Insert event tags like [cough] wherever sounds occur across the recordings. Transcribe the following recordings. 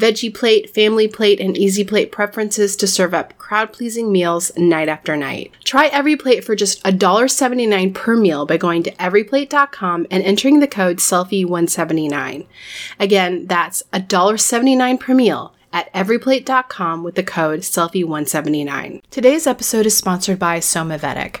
veggie plate, family plate, and easy plate preferences to serve up crowd pleasing meals night after night. Try EveryPlate for just $1.79 per meal by going to everyplate.com and entering the code SELFIE179. Again, that's $1.79 per meal at everyplate.com with the code SELFIE179. Today's episode is sponsored by Somavedic.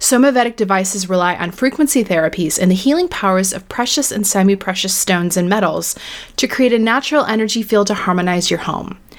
Somavedic devices rely on frequency therapies and the healing powers of precious and semi precious stones and metals to create a natural energy field to harmonize your home.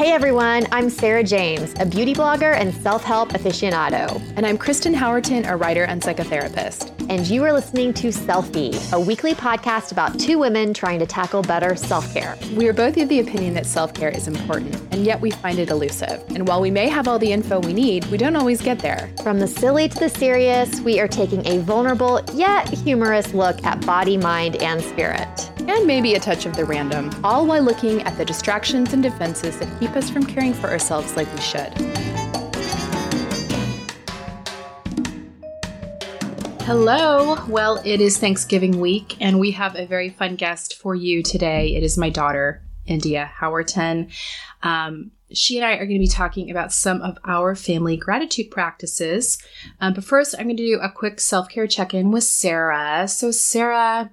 Hey everyone, I'm Sarah James, a beauty blogger and self help aficionado. And I'm Kristen Howerton, a writer and psychotherapist. And you are listening to Selfie, a weekly podcast about two women trying to tackle better self care. We are both of the opinion that self care is important, and yet we find it elusive. And while we may have all the info we need, we don't always get there. From the silly to the serious, we are taking a vulnerable yet humorous look at body, mind, and spirit. And maybe a touch of the random, all while looking at the distractions and defenses that keep us from caring for ourselves like we should. Hello. Well, it is Thanksgiving week, and we have a very fun guest for you today. It is my daughter, India Howerton. Um, she and I are going to be talking about some of our family gratitude practices. Um, but first, I'm going to do a quick self care check in with Sarah. So, Sarah,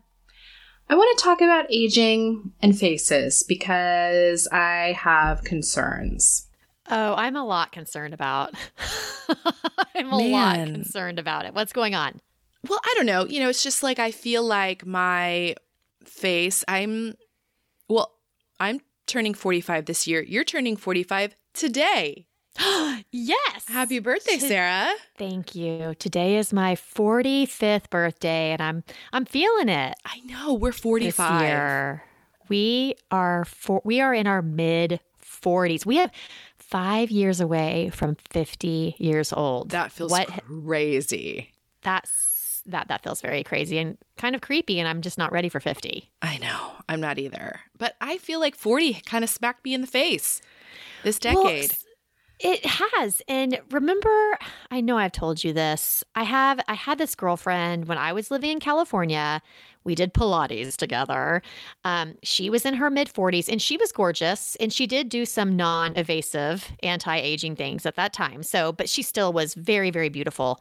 I want to talk about aging and faces because I have concerns. Oh, I'm a lot concerned about. [laughs] I'm a Man. lot concerned about it. What's going on? Well, I don't know. You know, it's just like I feel like my face, I'm well, I'm turning 45 this year. You're turning 45 today. [gasps] yes. Happy birthday, Sarah. Thank you. Today is my 45th birthday and I'm I'm feeling it. I know. We're 45. This year. We are for, we are in our mid 40s. We have 5 years away from 50 years old. That feels what, crazy. That's that that feels very crazy and kind of creepy and I'm just not ready for 50. I know. I'm not either. But I feel like 40 kind of smacked me in the face this decade. Well, it has. And remember, I know I've told you this. I have I had this girlfriend when I was living in California. We did Pilates together. Um, she was in her mid 40s and she was gorgeous. And she did do some non evasive anti aging things at that time. So, but she still was very, very beautiful.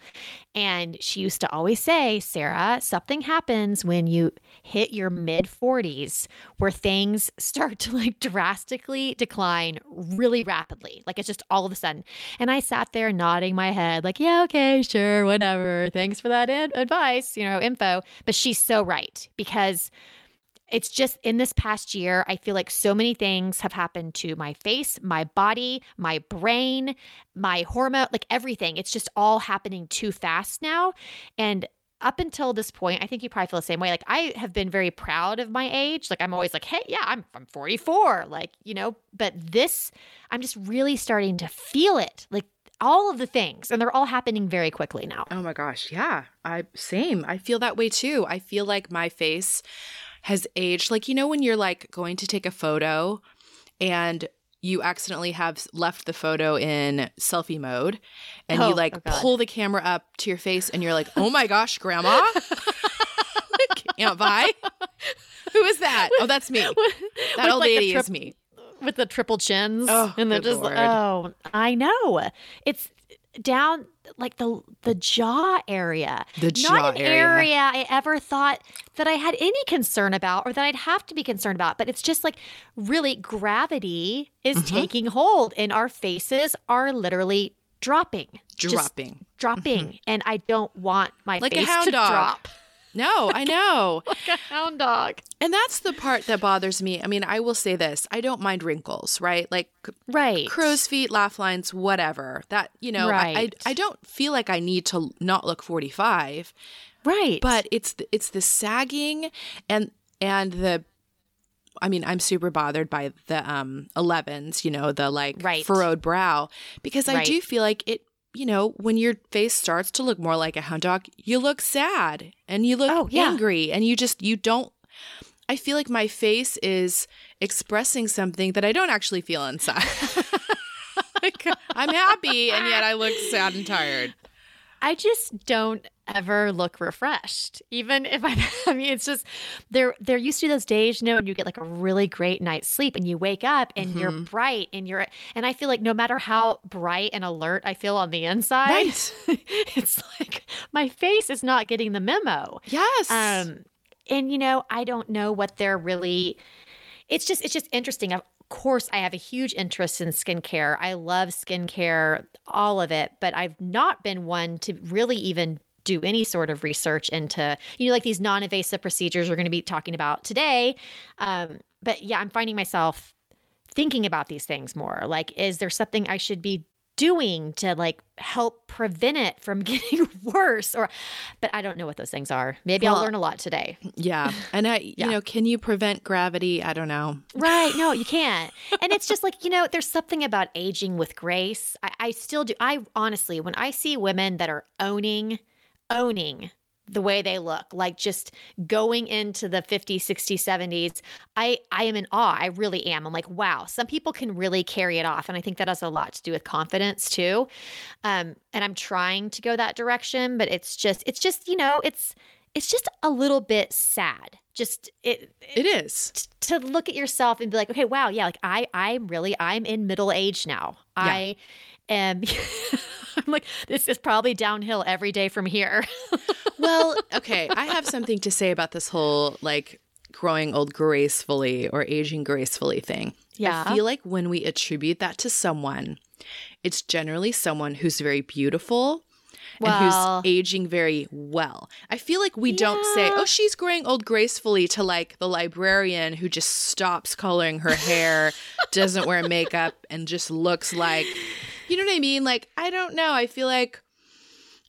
And she used to always say, Sarah, something happens when you hit your mid 40s where things start to like drastically decline really rapidly. Like it's just all of a sudden. And I sat there nodding my head, like, yeah, okay, sure, whatever. Thanks for that advice, you know, info. But she's so right because it's just in this past year, I feel like so many things have happened to my face, my body, my brain, my hormone, like everything. It's just all happening too fast now. And up until this point, I think you probably feel the same way. Like I have been very proud of my age. Like I'm always like, hey, yeah, I'm I'm 44. Like, you know, but this, I'm just really starting to feel it. Like all of the things and they're all happening very quickly now. Oh my gosh, yeah. I same. I feel that way too. I feel like my face has aged. Like you know when you're like going to take a photo and you accidentally have left the photo in selfie mode and oh, you like oh pull the camera up to your face and you're like, "Oh my gosh, grandma." [laughs] [laughs] Aunt Vi? Who is that? Oh, that's me. [laughs] That old like lady tri- is me. With the triple chins. Oh, and they're just Lord. oh, I know. It's down like the the jaw area. The jaw Not an area. area I ever thought that I had any concern about or that I'd have to be concerned about. But it's just like really gravity is mm-hmm. taking hold and our faces are literally dropping. Dropping. dropping. Mm-hmm. And I don't want my like face to dog. drop. No, I know. [laughs] like a hound dog. And that's the part that bothers me. I mean, I will say this I don't mind wrinkles, right? Like, right. crow's feet, laugh lines, whatever. That, you know, right. I, I, I don't feel like I need to not look 45. Right. But it's the, it's the sagging and and the I mean, I'm super bothered by the um 11s, you know, the like right. furrowed brow because I right. do feel like it you know, when your face starts to look more like a hound dog, you look sad and you look oh, yeah. angry and you just, you don't. I feel like my face is expressing something that I don't actually feel inside. [laughs] like, I'm happy and yet I look sad and tired. I just don't ever look refreshed. Even if I, [laughs] I mean, it's just there. There used to be those days, you know, and you get like a really great night's sleep, and you wake up and mm-hmm. you're bright, and you're, and I feel like no matter how bright and alert I feel on the inside, right. [laughs] it's like my face is not getting the memo. Yes. Um, and you know, I don't know what they're really. It's just, it's just interesting. Of course, I have a huge interest in skincare. I love skincare, all of it, but I've not been one to really even do any sort of research into, you know, like these non invasive procedures we're going to be talking about today. Um, but yeah, I'm finding myself thinking about these things more. Like, is there something I should be doing to like help prevent it from [laughs] getting worse or but i don't know what those things are. Maybe well, i'll learn a lot today. yeah. [laughs] And i yeah. you know can you prevent gravity? I don't know. Right. No you [laughs] can't. And it's just like you know there's something about aging with grace. I, I still do i honestly when i see women that are owning owning the way they look like just going into the 50s 60s 70s i i am in awe. I really am. I'm like wow some people can really carry it off. And i think that has a lot to do with confidence too. Um and i'm trying to go that direction but it's just it's just you know it's it's just a little bit sad. Just it it is. t- to look at yourself and be like okay wow yeah like i i'm really i'm in middle age now. Yeah. i am [laughs] [laughs] I'm like, this is probably downhill every day from here. [laughs] well, okay. I have something to say about this whole like growing old gracefully or aging gracefully thing. Yeah. I feel like when we attribute that to someone, it's generally someone who's very beautiful well, and who's aging very well. I feel like we yeah. don't say, "Oh, she's growing old gracefully" to like the librarian who just stops coloring her hair, doesn't wear makeup, and just looks like you know what I mean? Like, I don't know. I feel like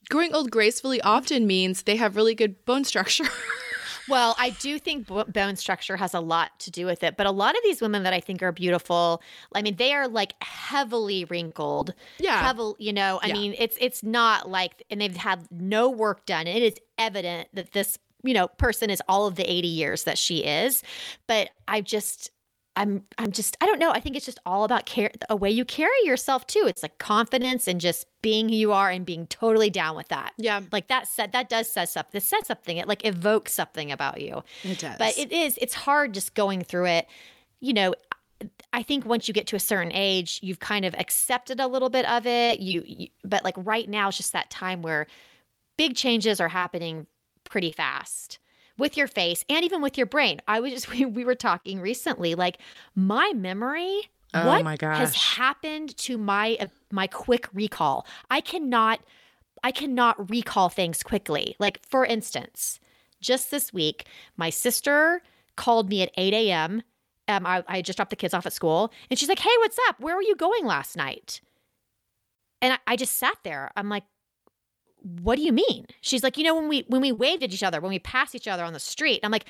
growing old gracefully often means they have really good bone structure. [laughs] well, I do think bone structure has a lot to do with it, but a lot of these women that I think are beautiful, I mean, they are like heavily wrinkled. Yeah. Heavily, you know, I yeah. mean, it's it's not like and they've had no work done. It is evident that this, you know, person is all of the 80 years that she is, but I just I'm I'm just I don't know. I think it's just all about care a way you carry yourself too. It's like confidence and just being who you are and being totally down with that. Yeah. Like that said that does set up this says something. It like evokes something about you. It does. But it is it's hard just going through it. You know, I think once you get to a certain age, you've kind of accepted a little bit of it. You, you but like right now it's just that time where big changes are happening pretty fast with your face and even with your brain. I was just [laughs] we, we were talking recently like my memory Oh what my has happened to my uh, my quick recall? I cannot I cannot recall things quickly. Like for instance, just this week, my sister called me at 8 a.m. Um, I, I just dropped the kids off at school, and she's like, "Hey, what's up? Where were you going last night?" And I, I just sat there. I'm like, "What do you mean?" She's like, "You know, when we when we waved at each other, when we passed each other on the street." I'm like,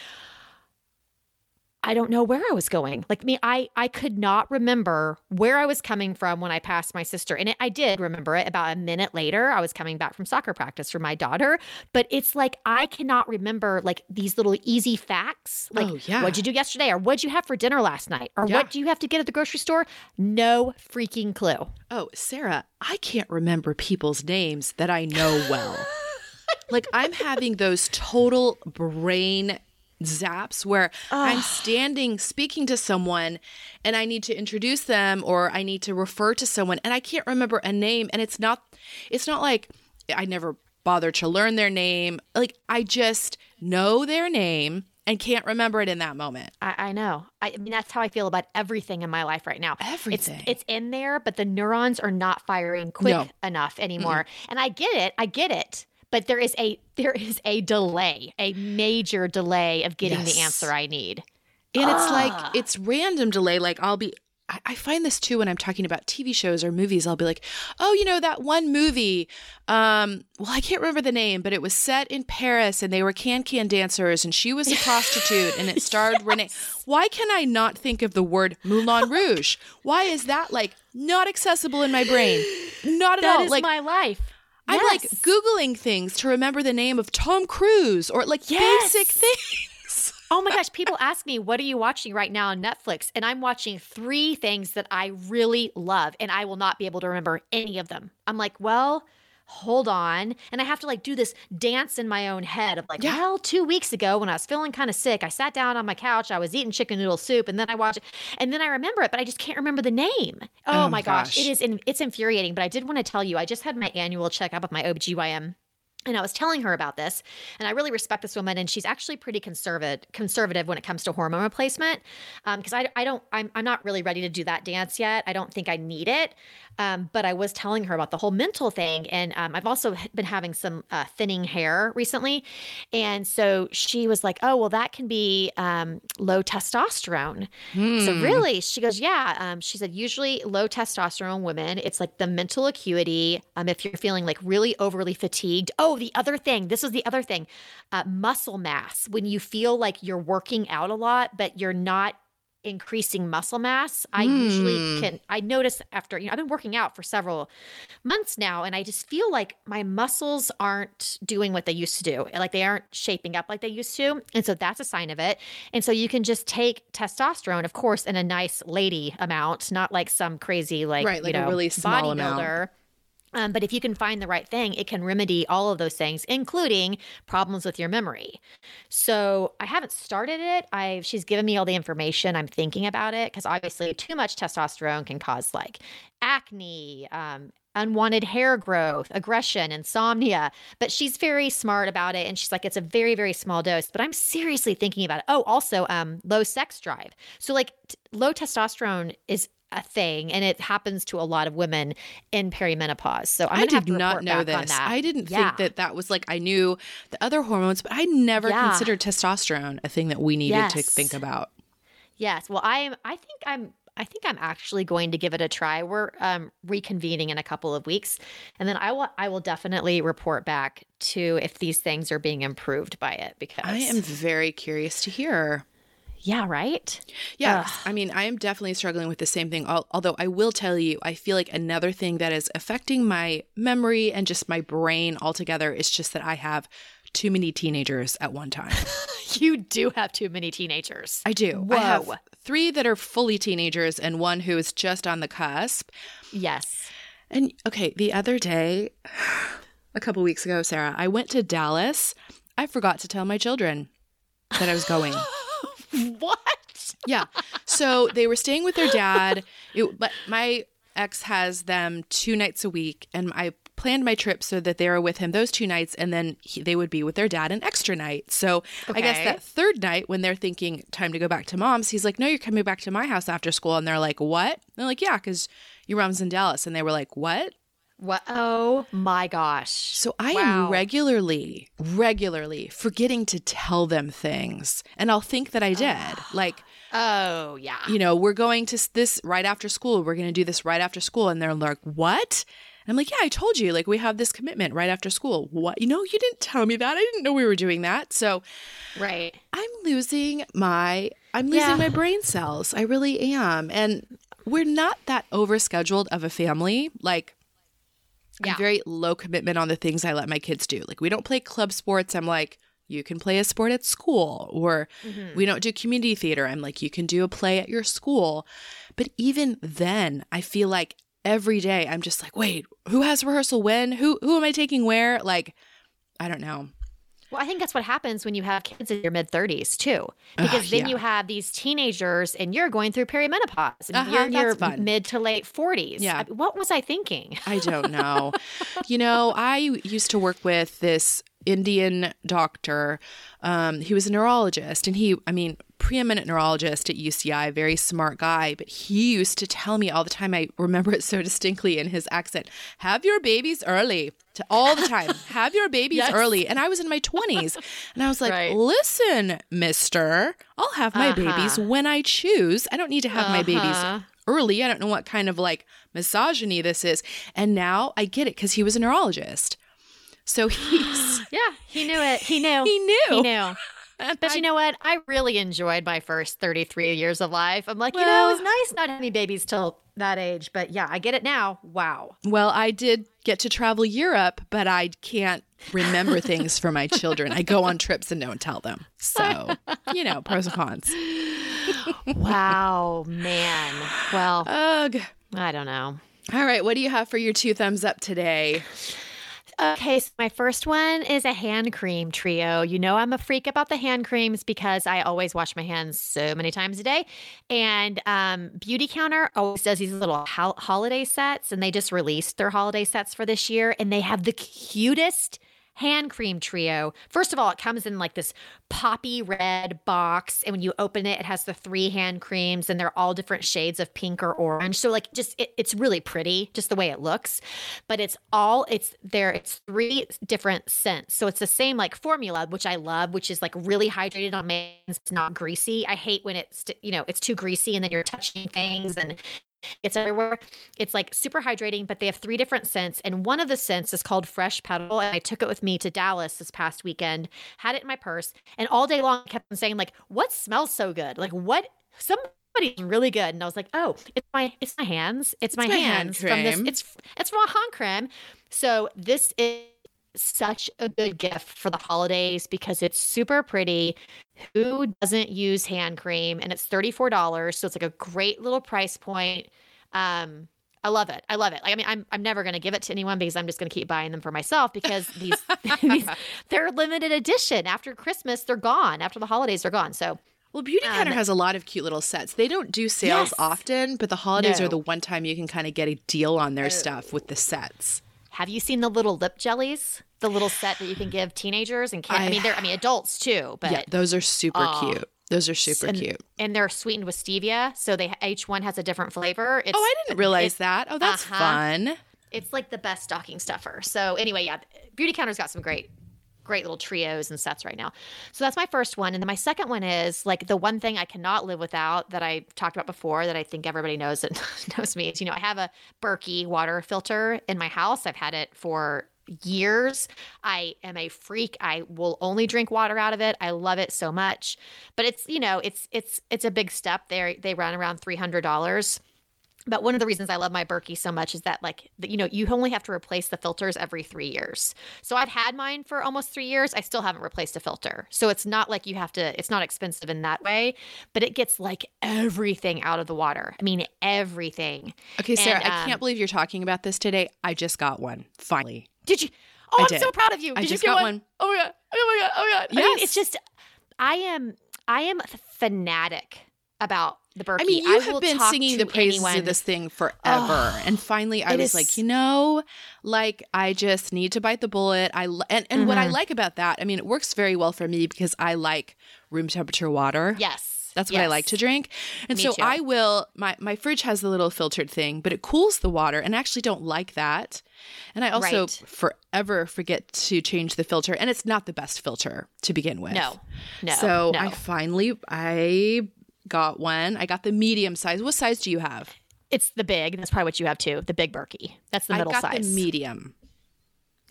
I don't know where I was going. Like me, I I could not remember where I was coming from when I passed my sister, and it, I did remember it about a minute later. I was coming back from soccer practice for my daughter, but it's like I cannot remember like these little easy facts. Like, Oh, yeah. what'd you do yesterday, or what'd you have for dinner last night, or Yeah. what do you have to get at the grocery store? No freaking clue. Oh, Sarah, I can't remember people's names that I know well. [laughs] like I'm having those total brain zaps where I'm standing speaking to someone and I need to introduce them or I need to refer to someone and I can't remember a name and it's not it's not like I never bothered to learn their name. Like I just know their name and can't remember it in that moment. I, I know. I, I mean, that's how I feel about everything in my life right now. Everything. It's, it's in there, but the neurons are not firing quick No. enough anymore. And I get it. I get it. But there is a there is a delay, a major delay of getting the answer I need. And it's Ah. like it's random delay. Like I'll be I, I find this too when I'm talking about TV shows or movies. I'll be like, oh, you know, that one movie. Um, well, I can't remember the name, but it was set in Paris and they were can can dancers and she was a prostitute and it [laughs] starred Renee. Why can I not think of the word Moulin [laughs] Rouge? Why is that like not accessible in my brain? Not at That all. is like my life. I'm like Googling things to remember the name of Tom Cruise or like Yes. basic things. [laughs] Oh my gosh, people ask me, what are you watching right now on Netflix? And I'm watching three things that I really love, and I will not be able to remember any of them. I'm like, well, hold on. And I have to like do this dance in my own head of like, Yeah. well, two weeks ago when I was feeling kind of sick, I sat down on my couch, I was eating chicken noodle soup, and then I watched it, and then I remember it, but I just can't remember the name. Oh, Oh my gosh. gosh. It is, in, it's infuriating, but I did want to tell you, I just had my annual checkup with my OBGYN. And I was telling her about this, and I really respect this woman, and she's actually pretty conservative conservative when it comes to hormone replacement. Because I, I don't, I'm, I'm not really ready to do that dance yet. I don't think I need it. Um, but I was telling her about the whole mental thing, and um, I've also been having some uh, thinning hair recently, and so she was like, "Oh, well, that can be um, low testosterone." So really, she goes, "Yeah." Um, she said, "Usually, low testosterone women, it's like the mental acuity. Um, if you're feeling like really overly fatigued. Oh, the other thing. This was the other thing. Uh, muscle mass. When you feel like you're working out a lot, but you're not." increasing muscle mass i usually can i notice after you know i've been working out for several months now and i just feel like my muscles aren't doing what they used to do like they aren't shaping up like they used to and so that's a sign of it and so you can just take testosterone of course in a nice lady amount not like some crazy like Right, like you a really small amount. Um, but if you can find the right thing, it can remedy all of those things, including problems with your memory. So I haven't started it. I she's given me all the information. I'm thinking about it because obviously too much testosterone can cause like acne, um, unwanted hair growth, aggression, insomnia. But she's very smart about it, and she's like, it's a very very small dose. But I'm seriously thinking about it. Oh, also um, low sex drive. So like t- low testosterone is a thing and it happens to a lot of women in perimenopause. So I'm I did to not know this. I didn't Yeah. think that that was like I knew the other hormones, but I never Yeah. considered testosterone a thing that we needed to think about. Yes. Well, I am. I think I'm. I think I'm actually going to give it a try. We're um, reconvening in a couple of weeks, and then I will. I will definitely report back to if these things are being improved by it. Because I am very curious to hear. Yeah. Right. Yes. I mean, I am definitely struggling with the same thing. Although I will tell you, I feel like another thing that is affecting my memory and just my brain altogether is just that I have too many teenagers at one time. [laughs] You do have too many teenagers. I do. I have Whoa. three that are fully teenagers and one who is just on the cusp. Yes. And okay, the other day, [sighs] a couple weeks ago, Sarah, I went to Dallas. I forgot to tell my children that I was going. [laughs] [laughs] what? yeah. So they were staying with their dad. It, but my ex has them two nights a week, and I planned my trip so that they were with him those two nights, and then he, they would be with their dad an extra night. So I guess that third night, when they're thinking time to go back to mom's, he's like, "No, you're coming back to my house after school," and they're like, "What?" And they're like, "Yeah, because your mom's in Dallas," and they were like, "What?" What? Oh my gosh. So I Wow. am regularly, regularly forgetting to tell them things, and I'll think that I ah. did, like. Oh yeah. you know, we're going to this right after school. We're going to do this right after school. And they're like, what? And I'm like, yeah, I told you, like, we have this commitment right after school. What? You know, you didn't tell me that. I didn't know we were doing that. So Right. I'm losing my, I'm losing Yeah. my brain cells. I really am. And we're not that overscheduled of a family. Like, Yeah. I'm very low commitment on the things I let my kids do. Like, we don't play club sports. I'm like, you can play a sport at school, or mm-hmm. we don't do community theater. I'm like, you can do a play at your school. But even then, I feel like every day I'm just like, wait, who has rehearsal when? Who who am I taking where? Like, I don't know. Well, I think that's what happens when you have kids in your mid 30s too, because then yeah. you have these teenagers and you're going through perimenopause and Uh-huh, you're in your fun. mid to late 40s. Yeah. I- what was I thinking? I don't know. you know, I used to work with this Indian doctor. Um, he was a neurologist, and he, I mean, preeminent neurologist at UCI, very smart guy. But he used to tell me all the time. I remember it so distinctly in his accent. Have your babies early. To all the time, [laughs] have your babies Yes. early. And I was in my 20s. And I was like, Right. listen, mister, I'll have my babies when I choose. I don't need to have my babies Uh-huh. early. I don't know what kind of like misogyny this is. And now I get it because he was a neurologist. So he's [gasps] Yeah, he knew it. He knew. He knew. He knew. Uh, but you know what? I really enjoyed my first 33 years of life. I'm like, you know, it was nice not having babies till that age. But yeah, I get it now. Wow. well, I did get to travel Europe, but I can't remember [laughs] things for my children. I go on trips and don't tell them. So, you know, pros and cons. Wow, man. Well, Ugh. I don't know. All right, what do you have for your two thumbs up today? Okay, so my first one is a hand cream trio. You know, I'm a freak about the hand creams because I always wash my hands so many times a day. And um, Beautycounter always does these little ho- holiday sets, and they just released their holiday sets for this year, and they have the cutest hand cream trio. First of all, it comes in like this poppy red box, and when you open it, it has the three hand creams, and they're all different shades of pink or orange. So like, just it, it's really pretty, just the way it looks. But it's all it's there. It's three different scents, so it's the same like formula, which I love, which is like really hydrated on hands. It's not greasy. I hate when it's you know it's too greasy, and then you're touching things and it's everywhere. It's like super hydrating, but they have three different scents. And one of the scents is called Fresh Petal. And I took it with me to Dallas this past weekend, had it in my purse, and all day long I kept on saying, like, what smells so good? Like, what somebody's really good. And I was like, oh, it's my it's my hands. It's, my, my hand hands from this. It's it's from a hand cream. So this is such a good gift for the holidays because it's super pretty. Who doesn't use hand cream? And it's $34. So it's like a great little price point. Um, I love it. I love it. Like, I mean, I'm I'm never going to give it to anyone because I'm just going to keep buying them for myself because these, [laughs] [laughs] these they're limited edition. After Christmas, they're gone. After the holidays, they're gone. So Well, Beautycounter has a lot of cute little sets. They don't do sales Yes. often, but the holidays No. are the one time you can kind of get a deal on their stuff with the sets. Have you seen the little lip jellies? The little set that you can give teenagers and kids. I, I- mean, they're I mean adults too, but yeah, those are super Aw. cute. Those are super and, cute. and they're sweetened with stevia, so they each one has a different flavor. It's, Oh, I didn't realize that. Oh, that's uh-huh. fun. It's like the best stocking stuffer. So anyway, yeah, Beautycounter's got some great, great little trios and sets right now. So that's my first one, and then my second one is like the one thing I cannot live without that I talked about before that I think everybody knows that [laughs] knows me. Is you know I have a Berkey water filter in my house. I've had it for years. I am a freak. I will only drink water out of it. I love it so much. But it's, you know, it's it's it's a big step. They they run around $300. But one of the reasons I love my Berkey so much is that, like, you know, you only have to replace the filters every three years. So I've had mine for almost three years. I still haven't replaced a filter. So it's not like you have to, it's not expensive in that way, but it gets like everything out of the water. I mean, everything. Okay, Sarah, And, I um, can't believe you're talking about this today. I just got one, finally. Did you? Oh, I I'm did. so proud of you. I Did just you get got one? one. Oh my god! Oh my god! Oh my god! I mean, it's just, I am, I am fanatic about the. I mean, you will have been singing the praises anyone. of this thing forever. Oh, and finally, I was is- like, you know, like I just need to bite the bullet. I li- and, and what I Mhm. like about that, I mean, it works very well for me because I like room temperature water. Yes, That's what I like to drink. And Me so too. I will my my fridge has the little filtered thing, but it cools the water and I actually don't like that. And I also Right. forever forget to change the filter and it's not the best filter to begin with. No, no. So no. I finally I got one. I got the medium size. What size do you have? it's the big. That's probably what you have too. The big Berkey. That's the middle I got size. the medium.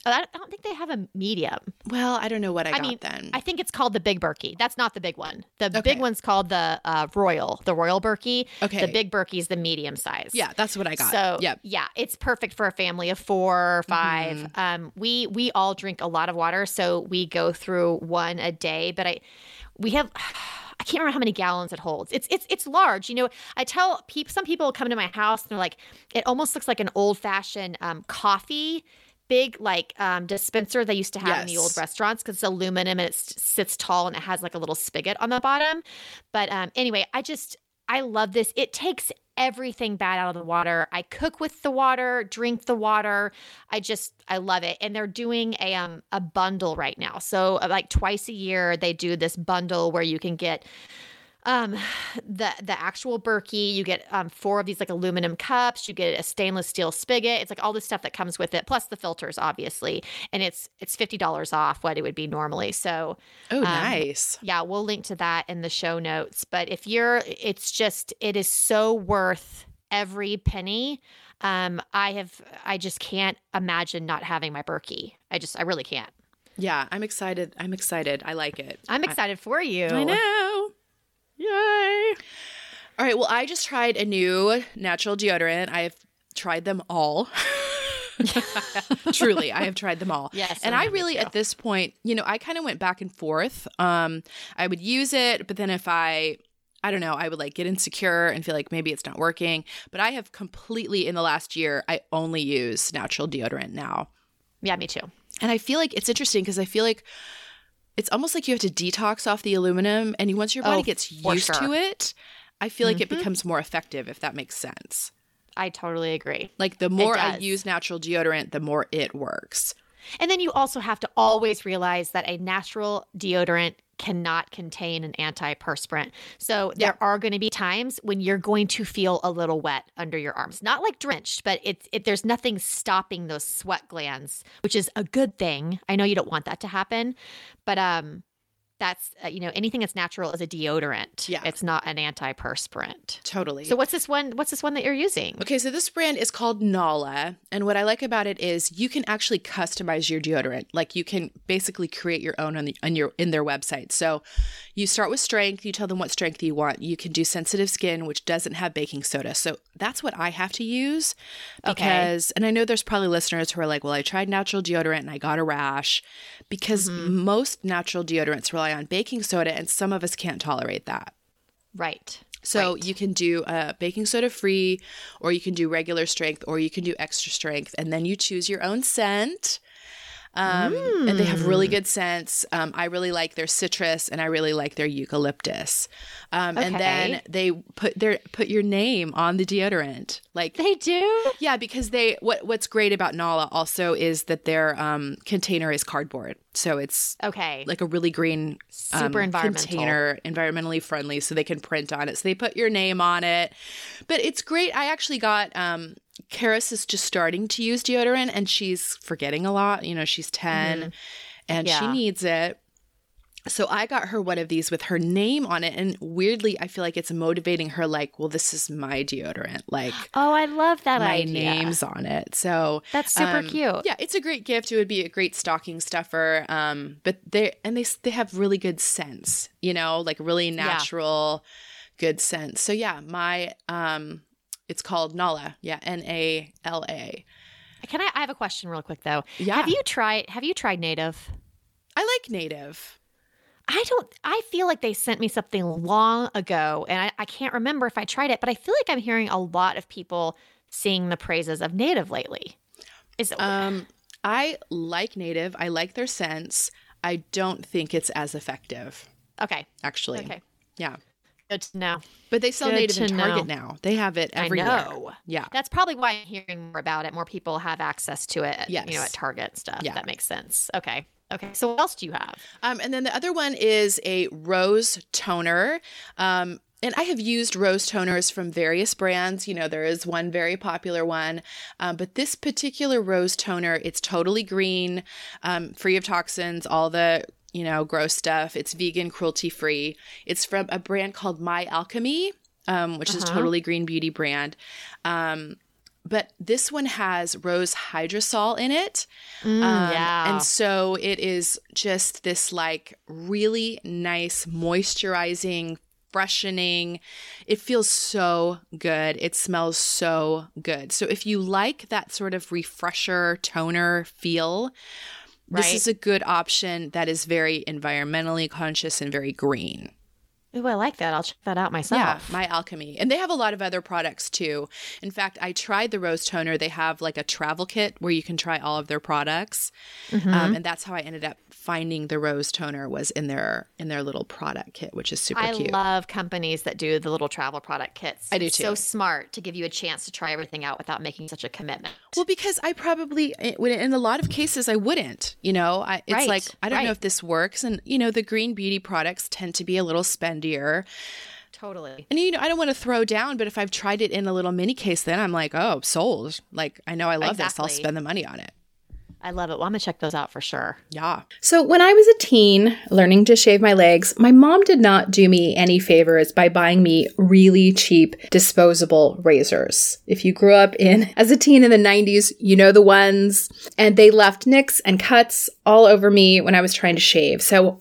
Oh, I don't think they have a medium. Well, I don't know what I, I got mean, then. I think it's called the Big Berkey. That's not the big one. The Okay. big one's called the uh, Royal, the Royal Berkey. Okay. The Big Berkey is the medium size. yeah, that's what I got. So yep. yeah, it's perfect for a family of four or 5 Mm-hmm. Um, we we all drink a lot of water, so we go through one a day. But I we have. I can't remember how many gallons it holds. It's it's it's large. You know, I tell people some people come to my house and they're like, it almost looks like an old fashioned um, coffee big like um, dispenser they used to have in the old restaurants because it's aluminum and it sits tall and it has like a little spigot on the bottom. But um, anyway, I just I love this. It takes everything bad out of the water. I cook with the water, drink the water. I just I love it. And they're doing a um a bundle right now. So uh, like twice a year they do this bundle where you can get um [sighs] the the actual Berkey, you get um four of these like aluminum cups, you get a stainless steel spigot. It's like all this stuff that comes with it, plus the filters, obviously. And it's it's fifty dollars off what it would be normally. So Oh, um, nice. yeah, we'll link to that in the show notes. But if you're, it's just, it is so worth every penny. Um, I have, I just can't imagine not having my Berkey. I just, I really can't. Yeah, I'm excited. I'm excited. I like it. I'm excited for you. I know. Yay. All right. Well, I just tried a new natural deodorant. I've tried them all. [laughs] Truly, I have tried them all. Yes, And I I really, at this point, you know, I kind of went back and forth. Um, I would use it, but then if I, I don't know, I would like get insecure and feel like maybe it's not working. But I have completely, in the last year, I only use natural deodorant now. Yeah, me too. And I feel like it's interesting because I feel like it's almost like you have to detox off the aluminum. And once your body Oh, gets used to it, I feel like it Mhm. becomes more effective, if that makes sense. I totally agree. Like the more I use natural deodorant, the more it works. And then you also have to always realize that a natural deodorant cannot contain an antiperspirant. So there are going to be times when you're going to feel a little wet under your arms. Not like drenched, but it's it, there's nothing stopping those sweat glands, which is a good thing. I know you don't want that to happen, but um that's uh, you know anything that's natural is a deodorant. Yeah. It's not an antiperspirant. Totally. So what's this one what's this one that you're using? Okay, so this brand is called Nala, and what I like about it is you can actually customize your deodorant. Like you can basically create your own on the on your in their website. So you start with strength, you tell them what strength you want. You can do sensitive skin, which doesn't have baking soda. So that's what I have to use Okay. because and I know there's probably listeners who are like, "Well, I tried natural deodorant and I got a rash." Because Mm-hmm. most natural deodorants rely on baking soda and some of us can't tolerate that. Right. So Right. you can do uh, baking soda free, or you can do regular strength, or you can do extra strength, and then you choose your own scent. Um, And they have really good scents. Um, I really like their citrus, and I really like their eucalyptus. Um, And then they put their put your name on the deodorant, like They do? yeah, because they what what's great about Nala also is that their um, container is cardboard, so it's Okay. like a really green um, Super environmental. container, environmentally friendly, so they can print on it. So they put your name on it. But it's great. I actually got um Karis is just starting to use deodorant and she's forgetting a lot. You know, she's 10 and she Mm-hmm. Yeah. needs it. So I got her one of these with her name on it and weirdly I feel like it's motivating her like, well this is my deodorant. Like Oh, I love that idea. my idea. name's on it. So That's super um, cute. Yeah, it's a great gift. It would be a great stocking stuffer. Um, but they and they they have really good scents. You know, like really natural, good scents. So yeah, my um It's called Nala. Yeah, N A L A. Can I? I have a question, real quick though. Yeah. Have you tried? Have you tried Native? I like Native. I don't. I feel like they sent me something long ago, and I, I can't remember if I tried it. But I feel like I'm hearing a lot of people seeing the praises of Native lately. Is it? Um, I like Native. I like their scents. I don't think it's as effective, okay. actually. Okay. Yeah. Good to know. But they sell Good Native in Target know. now. They have it everywhere. I know. Yeah. That's probably why I'm hearing more about it. More people have access to it. You know, at Target stuff. Yeah. That makes sense. Okay. Okay. So what else do you have? Um, and then the other one is a rose toner. Um, and I have used rose toners from various brands. You know, there is one very popular one, um, but this particular rose toner, it's totally green, um, free of toxins, all the you know gross stuff. It's vegan, cruelty free. It's from a brand called My Alchemy, um, which is a Uh-huh. totally green beauty brand. Um, but this one has rose hydrosol in it. Um, yeah. And so it is just this like really nice moisturizing, freshening. It feels so good. It smells so good. So if you like that sort of refresher toner feel, this is a good option that is very environmentally conscious and very green. Ooh, I like that. I'll check that out myself. Yeah, My Alchemy. And they have a lot of other products too. In fact, I tried the rose toner. They have like a travel kit where you can try all of their products. Mm-hmm. Um, and that's how I ended up finding the rose toner was in their in their little product kit, which is super I cute. I love companies that do the little travel product kits. I do It's So smart to give you a chance to try everything out without making such a commitment. well, because I probably in a lot of cases I wouldn't. You know, I, it's Right, like I don't know if this works, and you know the green beauty products tend to be a little spendier. Totally. And you know, I don't want to throw down, but if I've tried it in a little mini case, then I'm like, oh, sold. Like I know I love this. I'll spend the money on it. I love it. Well, I'm gonna check those out for sure. Yeah. So, when I was a teen learning to shave my legs, my mom did not do me any favors by buying me really cheap disposable razors. If you grew up in as a teen in the 90s, you know the ones, and they left nicks and cuts all over me when I was trying to shave. So,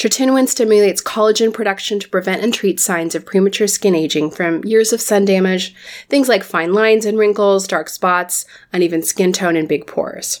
Tretinoin stimulates collagen production to prevent and treat signs of premature skin aging from years of sun damage, things like fine lines and wrinkles, dark spots, uneven skin tone, and big pores.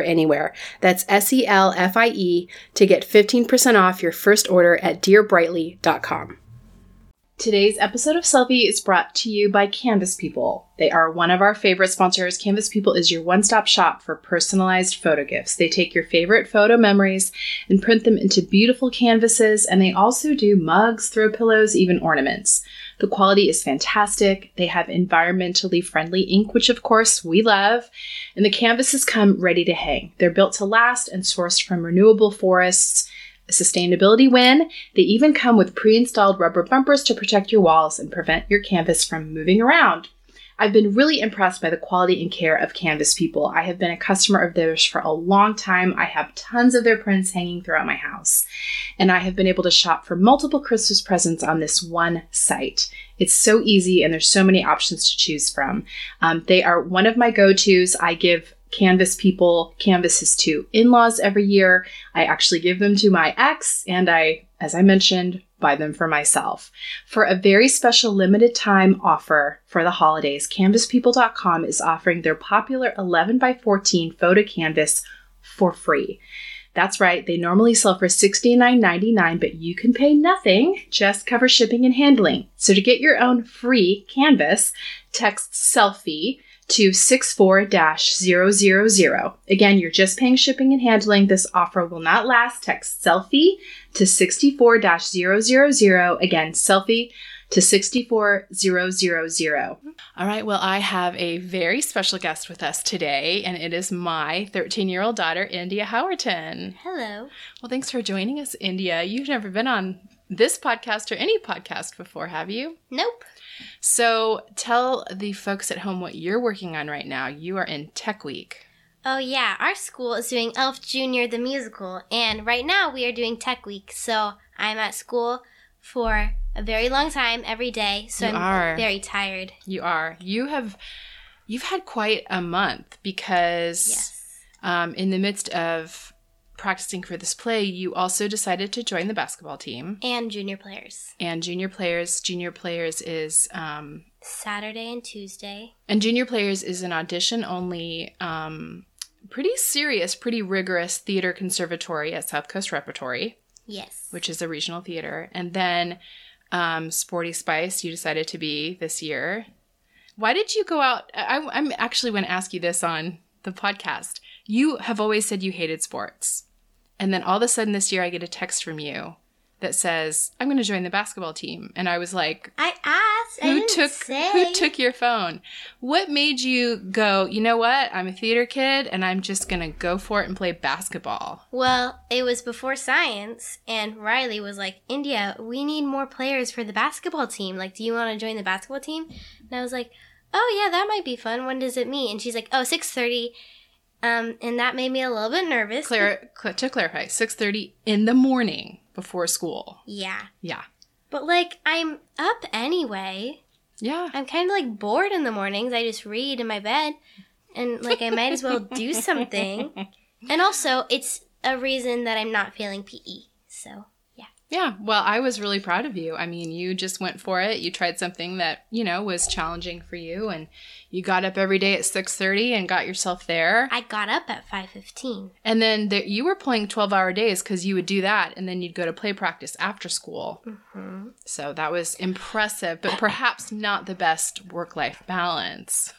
anywhere. That's S E L F I E to get 15% off your first order at dearbrightly.com. Today's episode of Selfie is brought to you by Canvas People. They are one of our favorite sponsors. Canvas People is your one stop shop for personalized photo gifts. They take your favorite photo memories and print them into beautiful canvases, and they also do mugs, throw pillows, even ornaments. The quality is fantastic. They have environmentally friendly ink, which of course we love, and the canvases come ready to hang. They're built to last and sourced from renewable forests a sustainability win. They even come with pre installed rubber bumpers to protect your walls and prevent your canvas from moving around. I've been really impressed by the quality and care of Canvas people. I have been a customer of theirs for a long time. I have tons of their prints hanging throughout my house. And I have been able to shop for multiple Christmas presents on this one site. It's so easy and there's so many options to choose from. Um, they are one of my go tos. I give Canvas people canvases to in laws every year. I actually give them to my ex, and I, as I mentioned, buy them for myself. For a very special limited time offer for the holidays, canvaspeople.com is offering their popular 11 by 14 photo canvas for free. That's right, they normally sell for $69.99, but you can pay nothing, just cover shipping and handling. So to get your own free canvas, text selfie to 64 000. Again, you're just paying shipping and handling. This offer will not last. Text selfie to 64 000. Again, selfie to 64000. All right, well, I have a very special guest with us today, and it is my 13 year old daughter, India Howerton. Hello. Well, thanks for joining us, India. You've never been on this podcast or any podcast before, have you? Nope. So tell the folks at home what you're working on right now. You are in Tech Week. Oh, yeah. Our school is doing Elf Junior the musical, and right now we are doing Tech Week. So I'm at school for a very long time every day. So You I'm are. very tired. You are. You have. You've had quite a month because Yes. um, in the midst of practicing for this play, you also decided to join the basketball team And junior players. and junior players. Junior players is um, Saturday and Tuesday. and junior players is an audition only, um, pretty serious, pretty rigorous theater conservatory at South Coast Repertory. Yes. which is a regional theater, and then um, Sporty Spice. You decided to be this year. Why did you go out? I, I'm actually going to ask you this on the podcast. You have always said you hated sports, and then all of a sudden this year, I get a text from you that says, "I'm going to join the basketball team," and I was like, I asked. I who didn't took say. who took your phone? What made you go, you know what? I'm a theater kid and I'm just going to go for it and play basketball. Well, it was before science, and Riley was like, India, we need more players for the basketball team. Like, do you want to join the basketball team? And I was like, oh, yeah, that might be fun. When does it meet? And she's like, oh, 6.30. Um, and that made me a little bit nervous. To clarify, 6:30 in the morning before school. Yeah. Yeah. But, like, I'm up anyway. Yeah. I'm kind of, like, bored in the mornings. I just read in my bed. And, like, I might as well do something. [laughs] And also, it's a reason that I'm not failing PE. So, Yeah, well, I was really proud of you. I mean, you just went for it. You tried something that, you know, was challenging for you and you got up every day at 6:30 and got yourself there. I got up at 5:15. And then there, you were playing 12-hour days cuz you would do that and then you'd go to play practice after school. Mm-hmm. So that was impressive, but perhaps not the best work-life balance.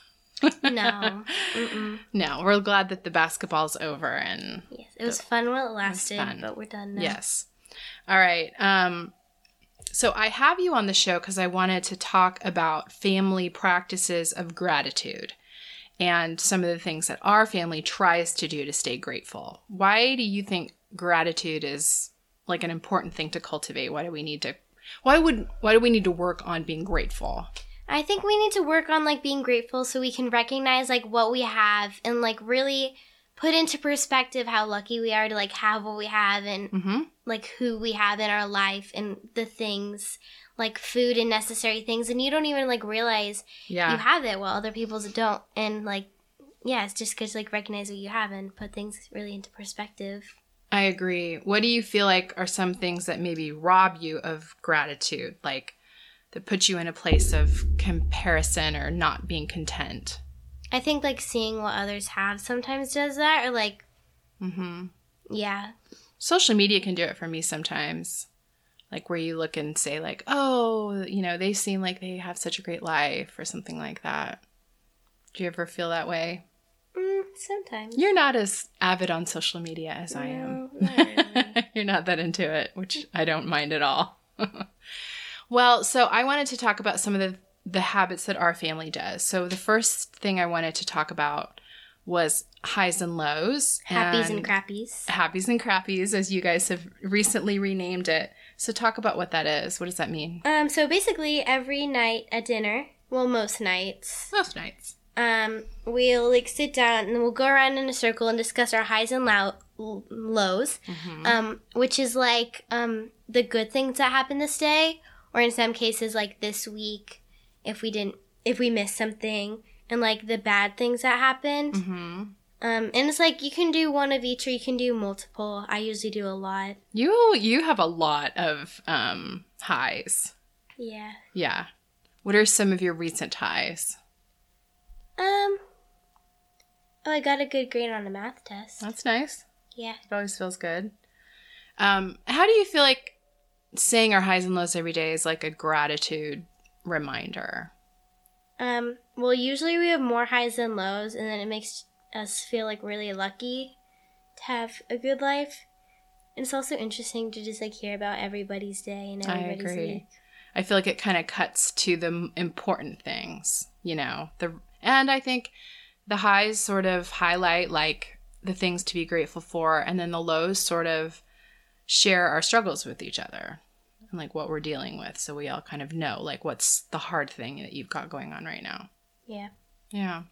No. [laughs] Mm-mm. No, we're glad that the basketball's over and Yes, it was fun while it lasted, fun. but we're done now. Yes. All right. Um, so I have you on the show because I wanted to talk about family practices of gratitude and some of the things that our family tries to do to stay grateful. Why do you think gratitude is like an important thing to cultivate? Why do we need to why would why do we need to work on being grateful? I think we need to work on like being grateful so we can recognize like what we have and like really put into perspective how lucky we are to like have what we have and Mm-hmm. like who we have in our life and the things like food and necessary things and you don't even like realize Yeah. you have it while other people don't and like yeah it's just because like recognize what you have and put things really into perspective I agree. What do you feel like are some things that maybe rob you of gratitude, like that put you in a place of comparison or not being content? I think like seeing what others have sometimes does that or like Mm-hmm. yeah Social media can do it for me sometimes, like where you look and say, like, "Oh, you know, they seem like they have such a great life," or something like that. Do you ever feel that way? mm, sometimes You're not as avid on social media as I am. Not [laughs] really. You're not that into it, which I don't mind at all. [laughs] well, so I wanted to talk about some of the the habits that our family does. So the first thing I wanted to talk about was highs and lows. happies and crappies Happies and crappies, as you guys have recently renamed it. So talk about what that is. What does that mean? Um, so basically, every night at dinner, well, most nights, Most nights. um, we'll like sit down and we'll go around in a circle and discuss our highs and low- lows, um, which is like um, the good things that happened this day, or in some cases, like this week, if we didn't, if we missed something, and like the bad things that happened. Mm-hmm. Um, and it's like you can do one of each, or you can do multiple. I usually do a lot. You you have a lot of um, highs. Yeah. Yeah. What are some of your recent highs? Um. Oh, I got a good grade on a math test. That's nice. Yeah. It always feels good. Um, how do you feel like saying our highs and lows every day is like a gratitude reminder? Um. Well, usually we have more highs than lows, and then it makes us feel like really lucky to have a good life. And it's also interesting to just like hear about everybody's day and I agree. week. I feel like it kind of cuts to the important things, you know. The and I think the highs sort of highlight like the things to be grateful for, and then the lows sort of share our struggles with each other and like what we're dealing with, so we all kind of know like what's the hard thing that you've got going on right now. Yeah. Yeah.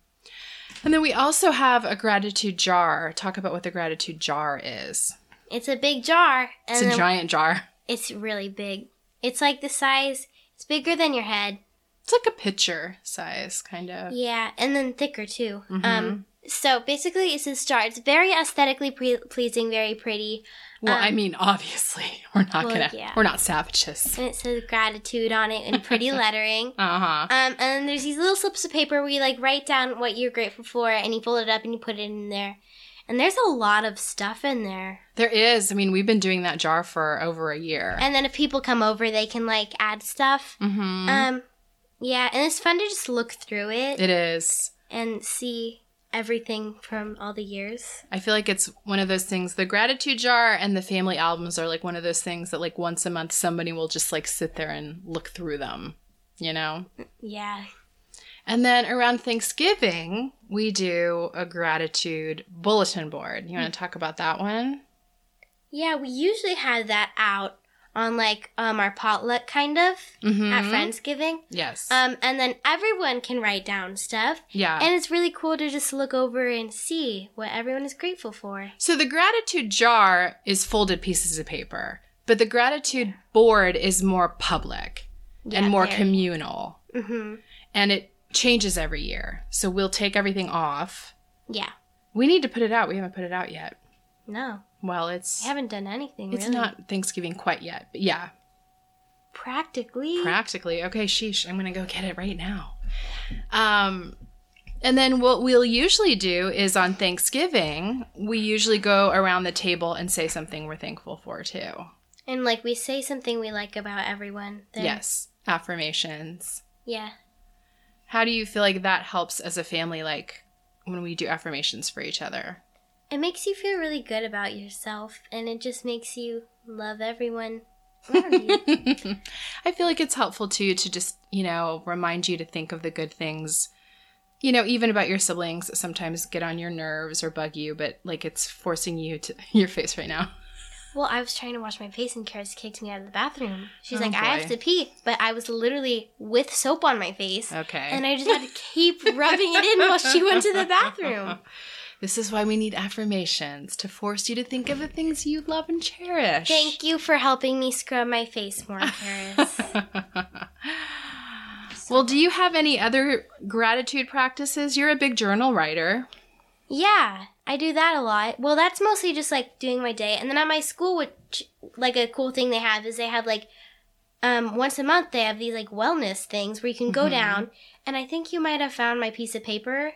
And then we also have a gratitude jar. Talk about what the gratitude jar is. It's a big jar, It's a giant jar. it's really big. It's like the size. It's bigger than your head. It's like a pitcher size, kind of. Yeah, and then thicker too. Mm-hmm. Um. So basically, it's a jar. It's very aesthetically pre- pleasing, very pretty. Well, I Um, mean, obviously, [laughs] we're not well, gonna, yeah. we're not savages. and it says gratitude on it in pretty [laughs] lettering. Uh huh. Um, and then there's these little slips of paper where you like write down what you're grateful for, and you fold it up and you put it in there. And there's a lot of stuff in there. There is. I mean, we've been doing that jar for over a year. And then if people come over, they can like add stuff. mm-hmm. Um, yeah, and it's fun to just look through it, it is. and see everything from all the years. I feel like it's one of those things. The gratitude jar and the family albums are like one of those things that, like, once a month, somebody will just like sit there and look through them. You know. Yeah. And then around Thanksgiving, we do a gratitude bulletin board. You want to mm. talk about that one? Yeah, we usually have that out on like um our potluck kind of Mm-hmm. at Friendsgiving. Yes. Um, and then everyone can write down stuff. yeah. And it's really cool to just look over and see what everyone is grateful for. so the gratitude jar is folded pieces of paper, but the gratitude board is more public and more communal. communal. hmm And it changes every year. So we'll take everything off. Yeah. We need to put it out. We haven't put it out yet. No, Well, it's I haven't done anything. it's really. not Thanksgiving quite yet, but yeah, practically. practically. Okay, sheesh, I'm gonna go get it right now. Um, and then what we'll usually do is on Thanksgiving, we usually go around the table and say something we're thankful for too. and like we say something we like about everyone. Then, Yes, affirmations. Yeah. How do you feel like that helps as a family, like when we do affirmations for each other? It makes you feel really good about yourself, and it just makes you love everyone. [laughs] I feel like it's helpful too to just, you know, remind you to think of the good things, you know, even about your siblings that sometimes get on your nerves or bug you, but like it's forcing you to [laughs] your face right now. Well, I was trying to wash my face and Karis kicked me out of the bathroom. She's Oh, like, I have to pee, but I was literally with soap on my face. Okay. And I just had to keep rubbing it in while she went to the bathroom. [laughs] This is why we need affirmations to force you to think of the things you love and cherish. Thank you for helping me scrub my face more, [laughs] Karis. [laughs] well, do you have any other gratitude practices? You're a big journal writer. yeah, I do that a lot. Well, that's mostly just like doing my day. And then at my school, which like a cool thing they have is they have like um once a month they have these like wellness things where you can go down. And I think you might have found my piece of paper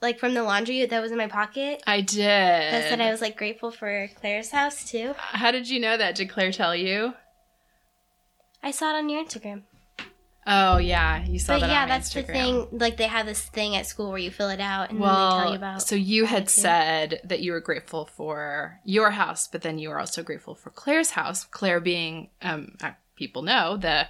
like from the laundry that was in my pocket. I did. That said I was like grateful for Claire's house too. How did you know that? Did Claire tell you? I saw it on your Instagram. Oh yeah, you saw But that yeah, on that's Instagram. the thing. Like they have this thing at school where you fill it out and then they tell you about. so you had said that you were grateful for your house, but then you were also grateful for Claire's house. Claire being, um, uh, people know the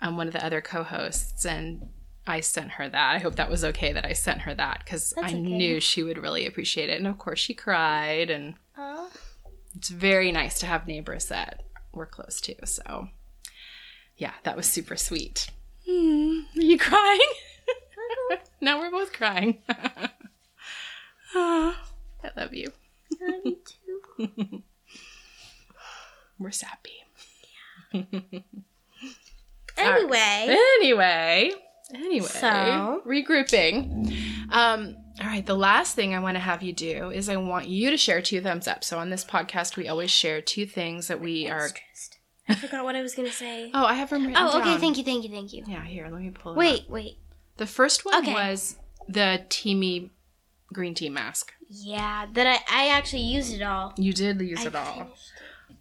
um, one of the other co-hosts, and I sent her that. I hope that was okay that I sent her that because I okay. knew she would really appreciate it, and of course she cried, and Aw. it's very nice to have neighbors that we're close to. So, yeah, that was super sweet. Hmm, are you crying? [laughs] now we're both crying. [laughs] Ah, I love you. Love you too. [laughs] We're sappy. Anyway, Anyway, anyway, So? regrouping. Um, all right, the last thing I want to have you do is I want you to share two thumbs up. So on this podcast, we always share two things that we are. stressed. I forgot what I was gonna say. [laughs] Oh, I have them written Oh, okay. down. Thank you, thank you, thank you. Yeah, here, let me pull it up. Wait, wait. The first one Okay. was the Teami green tea mask. Yeah, that I I actually used it all. You did use I it all. finished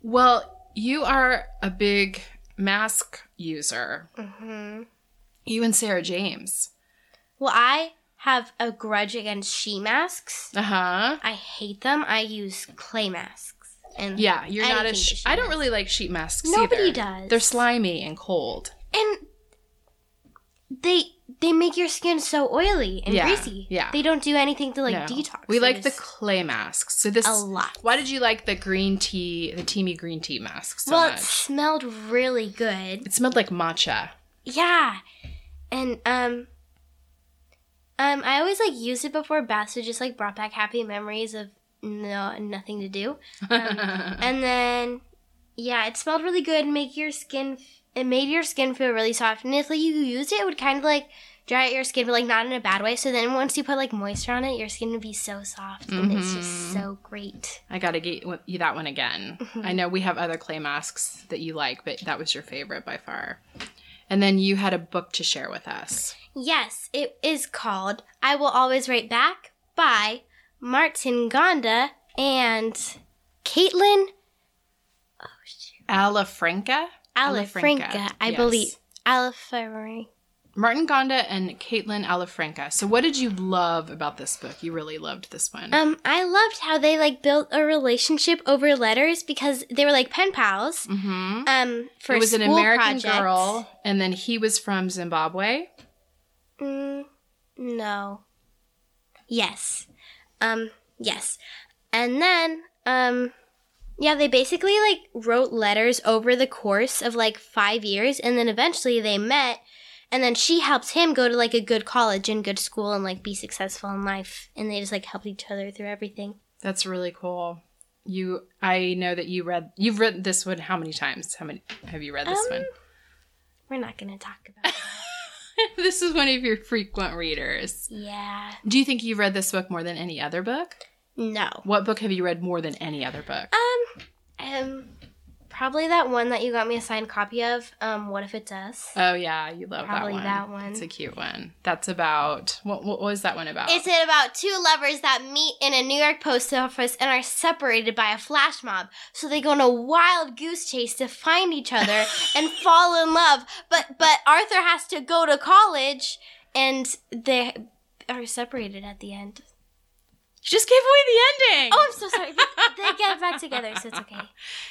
Well, you are a big mask user. Mhm. You and Sarah James. Well, I have a grudge against she masks. Uh huh. I hate them. I use clay masks. And Yeah, you're not a. Sh- I don't really like sheet masks. Nobody either. does. They're slimy and cold. and they they make your skin so oily and Yeah, greasy. yeah. They don't do anything to like No. detox. We like the clay masks. So this. a lot. Why did you like the green tea, the Teami green tea masks? so well, much? it smelled really good. It smelled like matcha. Yeah, and um, um, I always like used it before baths. So just like brought back happy memories of no nothing to do. Um, [laughs] and then yeah, it smelled really good. And make your skin. It made your skin feel really soft. And if like, you used it, it would kind of like dry out your skin, but like not in a bad way. So then once you put like moisture on it, your skin would be so soft, and it's just so great. I gotta get you that one again. Mm-hmm. I know we have other clay masks that you like, but that was your favorite by far. And then you had a book to share with us. Yes, it is called I Will Always Write Back by Martin Ganda and Caitlin Oh, shoot. Alafranca? Alafranca, I yes. believe. Alafranca. Martin Ganda and Caitlin Alafranca. So what did you love about this book? You really loved this one. Um, I loved how they like built a relationship over letters because they were like pen pals. mm-hmm. Um, for It was an American girl, and then he was from Zimbabwe. Mm, no. Yes. Um, yes. And then, um, yeah, they basically like wrote letters over the course of like five years, and then eventually they met, and then she helps him go to like a good college and good school and like be successful in life, and they just like help each other through everything. That's really cool. You, I know that you read. You've read this one how many times? How many have you read this Um, one? We're not gonna talk about [laughs] this is one of your frequent readers. yeah. Do you think you've read this book more than any other book? No. What book have you read more than any other book? Um, um, probably that one that you got me a signed copy of. Um, What If It's Us? Oh yeah, you love Probably that one. Probably that one. It's a cute one. That's about what? What was that one about? It's about two lovers that meet in a New York post office and are separated by a flash mob. So they go on a wild goose chase to find each other [laughs] and fall in love. But but Arthur has to go to college, and they are separated at the end. You just gave away the ending. Oh, I'm so sorry. They- they get back together, so it's okay.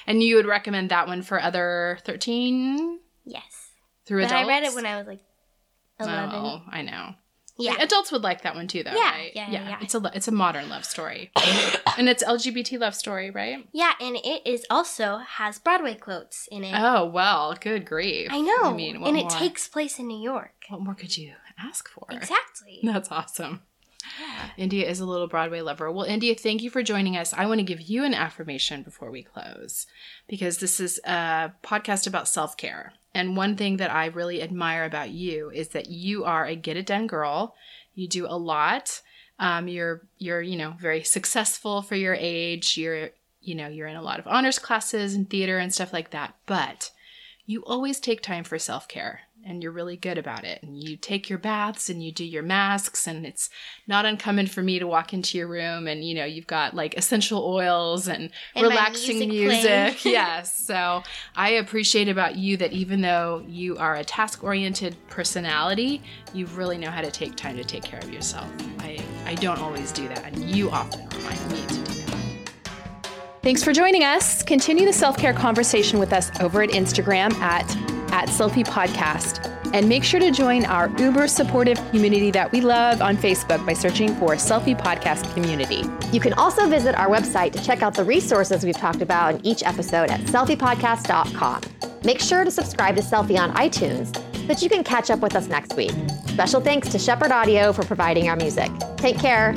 and you would recommend that one for other thirteen Yes, through but adults? I read it when I was like eleven. Oh, I know. Yeah. Adults would like that one too, though, Yeah, right? yeah, yeah, yeah. It's a it's a modern love story, [coughs] and it's LGBT love story, right? Yeah, and it is also has Broadway quotes in it. Oh well, good grief. I know. I mean, what and more, it takes place in New York. what more could you ask for? Exactly. That's awesome. India is a little Broadway lover. Well, India, thank you for joining us. I want to give you an affirmation before we close because this is a podcast about self care. And one thing that I really admire about you is that you are a get it done girl. You do a lot. Um, you're you're you know very successful for your age. You're you know you're in a lot of honors classes and theater and stuff like that. But you always take time for self care and you're really good about it. And you take your baths and you do your masks, and it's not uncommon for me to walk into your room and you know, you've got like essential oils and, And relaxing music music. [laughs] yes. So I appreciate about you that even though you are a task oriented personality, you really know how to take time to take care of yourself. I, I don't always do that, and you often remind me to do that. Thanks for joining us. Continue the self care conversation with us over at Instagram at, at Selfie Podcast. And make sure to join our uber supportive community that we love on Facebook by searching for Selfie Podcast Community. You can also visit our website to check out the resources we've talked about in each episode at selfiepodcast.com. Make sure to subscribe to Selfie on iTunes so that you can catch up with us next week. Special thanks to Shepherd Audio for providing our music. Take care.